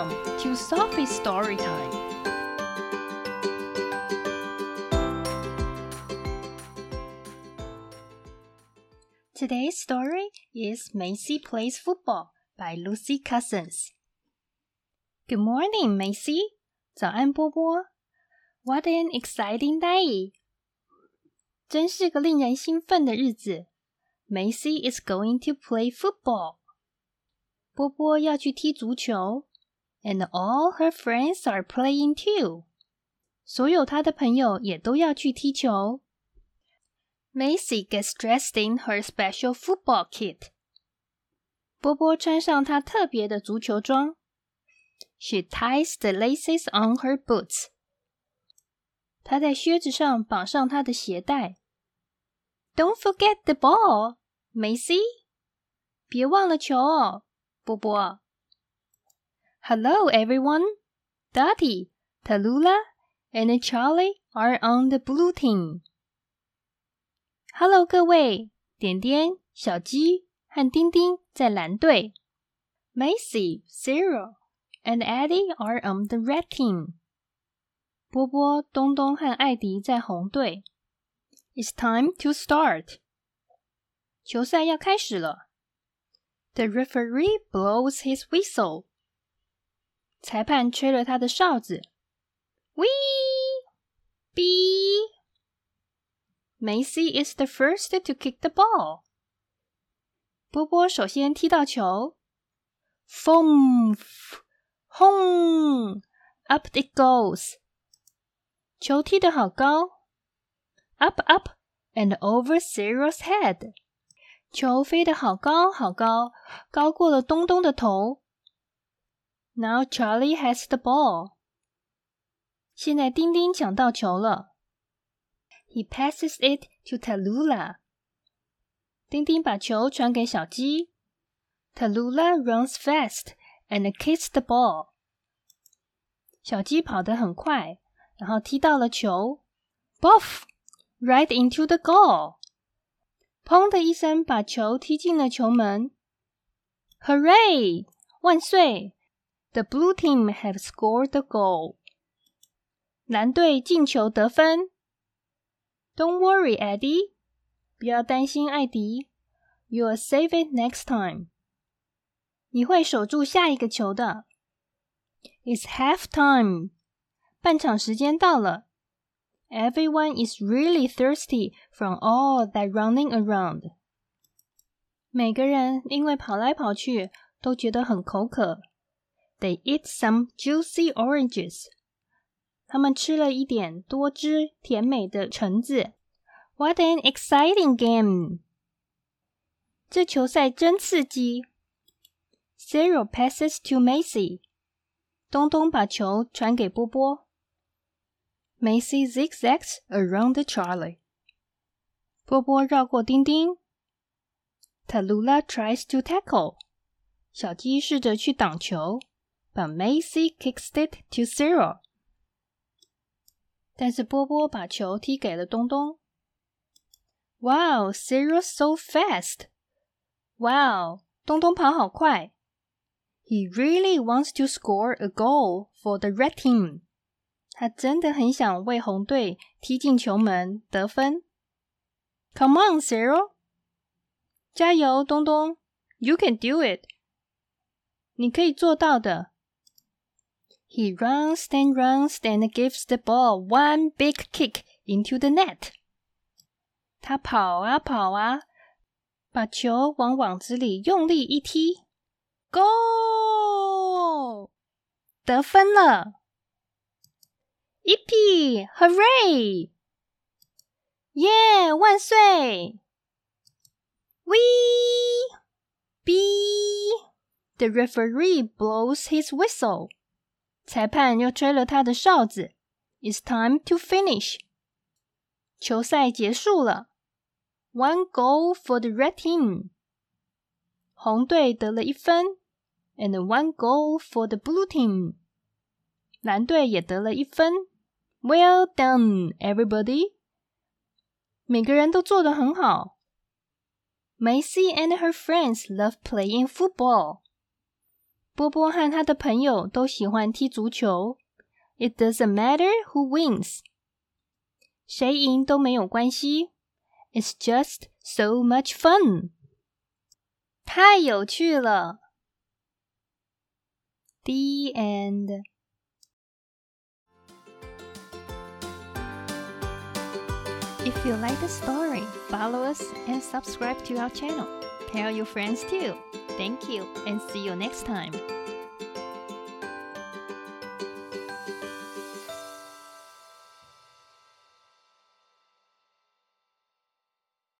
Welcome to Sophie's Story Time. Today's story is Maisy Plays Football by Lucy Cousins. Good morning, Maisy. 早安，波波。What an exciting day! 真是个令人兴奋的日子。Maisy is going to play football. 波波要去踢足球。and all her friends are playing too. 所有她的朋友也都要去踢球。Maisy gets dressed in her special football kit. 波波穿上她特别的足球装。She ties the laces on her boots. 她在靴子上绑上她的鞋带。Don't forget the ball, Maisy. 别忘了球哦，波波。Hello, everyone! Dotty, Tallulah, and Charley are on the blue team. Hello，各位！点点、小鸡和丁丁在蓝队。Maisy, Cyril, and Eddie are on the red team. 波波、东东和艾迪在红队。It's time to start. 球赛要开始了。The referee blows his whistle. 裁判吹了他的哨子，喂，B。Maisy is the first to kick the ball。波波首先踢到球，Boom，home，up it goes。球踢得好高，up up and over Cyril's head。球飞得好高好高，高过了东东的头。now Charley has the ball. 现在丁丁抢到球了。He passes it to Tallulah. 丁丁把球传给小鸡。Tallulah runs fast and kicks the ball. 小鸡跑得很快，然后踢到了球。Buff! Right into the goal. 砰的一声，把球踢进了球门。Hooray！万岁！！The blue team have scored the goal。蓝队进球得分。Don't worry, Eddie。不要担心，艾迪。You'll save it next time。你会守住下一个球的。It's half time。半场时间到了。Everyone is really thirsty from all that running around. 每个人因为跑来跑去都觉得很口渴。 they eat some juicy oranges. 他们吃了一点多汁甜美的橙子。What an exciting game! 这球赛真刺激。Cyril passes to Maisy. 东东把球传给波波。Maisy zigzags around the Charley. 波波绕过丁丁。Tallulah tries to tackle. 小鸡试着去挡球。，but Macy kicks it to Cyril. 但是波波把球踢给了东东。Wow, Cyril's so fast! Wow, 东东跑好快。He really wants to score a goal for the red team. 他真的很想为红队踢进球门得分。Come on, Cyril！加油，东东！You can do it！你可以做到的。He runs and runs and gives the ball one big kick into the net。他跑啊跑啊，把球往网子里用力一踢，Goal！得分了。Yippee! Hooray! Yeah! 万岁！Wee! Bee! The referee blows his whistle. 裁判又吹了他的哨子，It's time to finish。球赛结束了，One goal for the red team。红队得了一分，and one goal for the blue team。蓝队也得了一分，Well done, everybody！每个人都做得很好。Maisy and her friends love playing football. 波波和他的朋友都喜欢踢足球。It doesn't matter who wins，谁赢都没有关系。It's just so much fun，太有趣了。The end. If you like the story, follow us and subscribe to our channel. Tell your friends too. Thank you and see you next time.